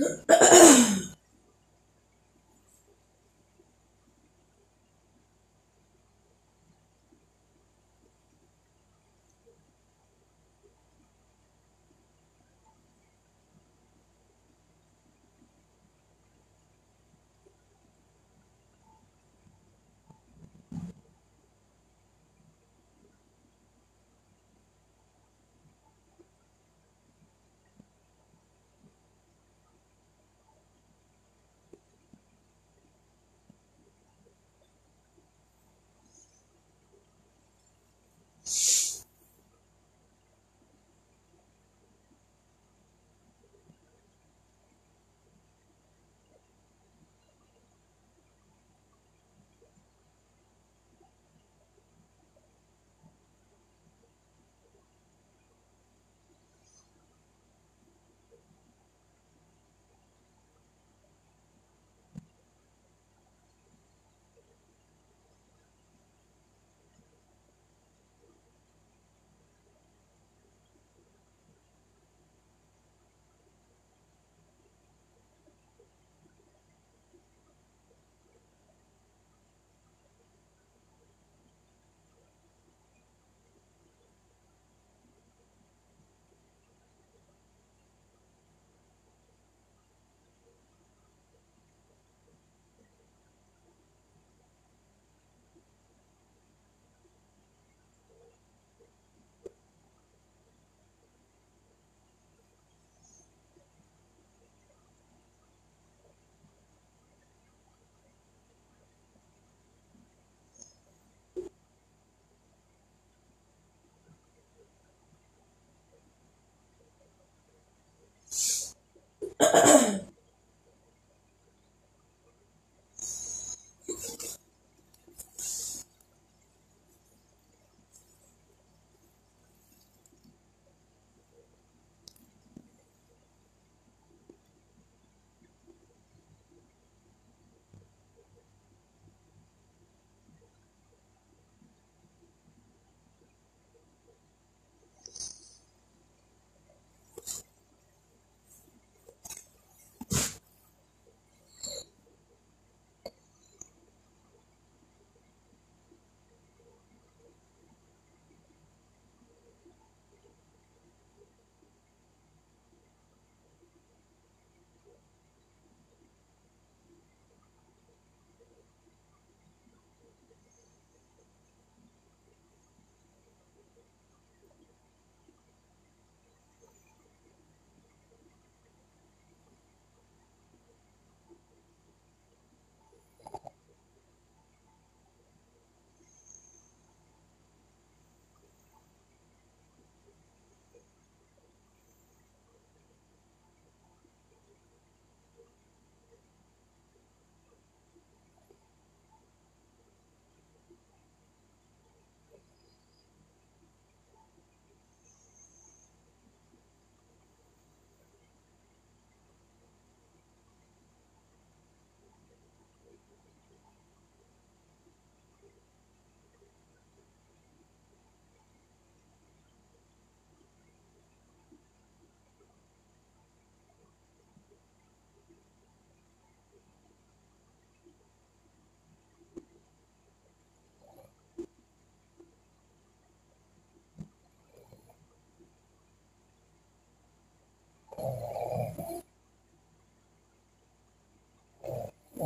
Ahem.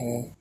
mm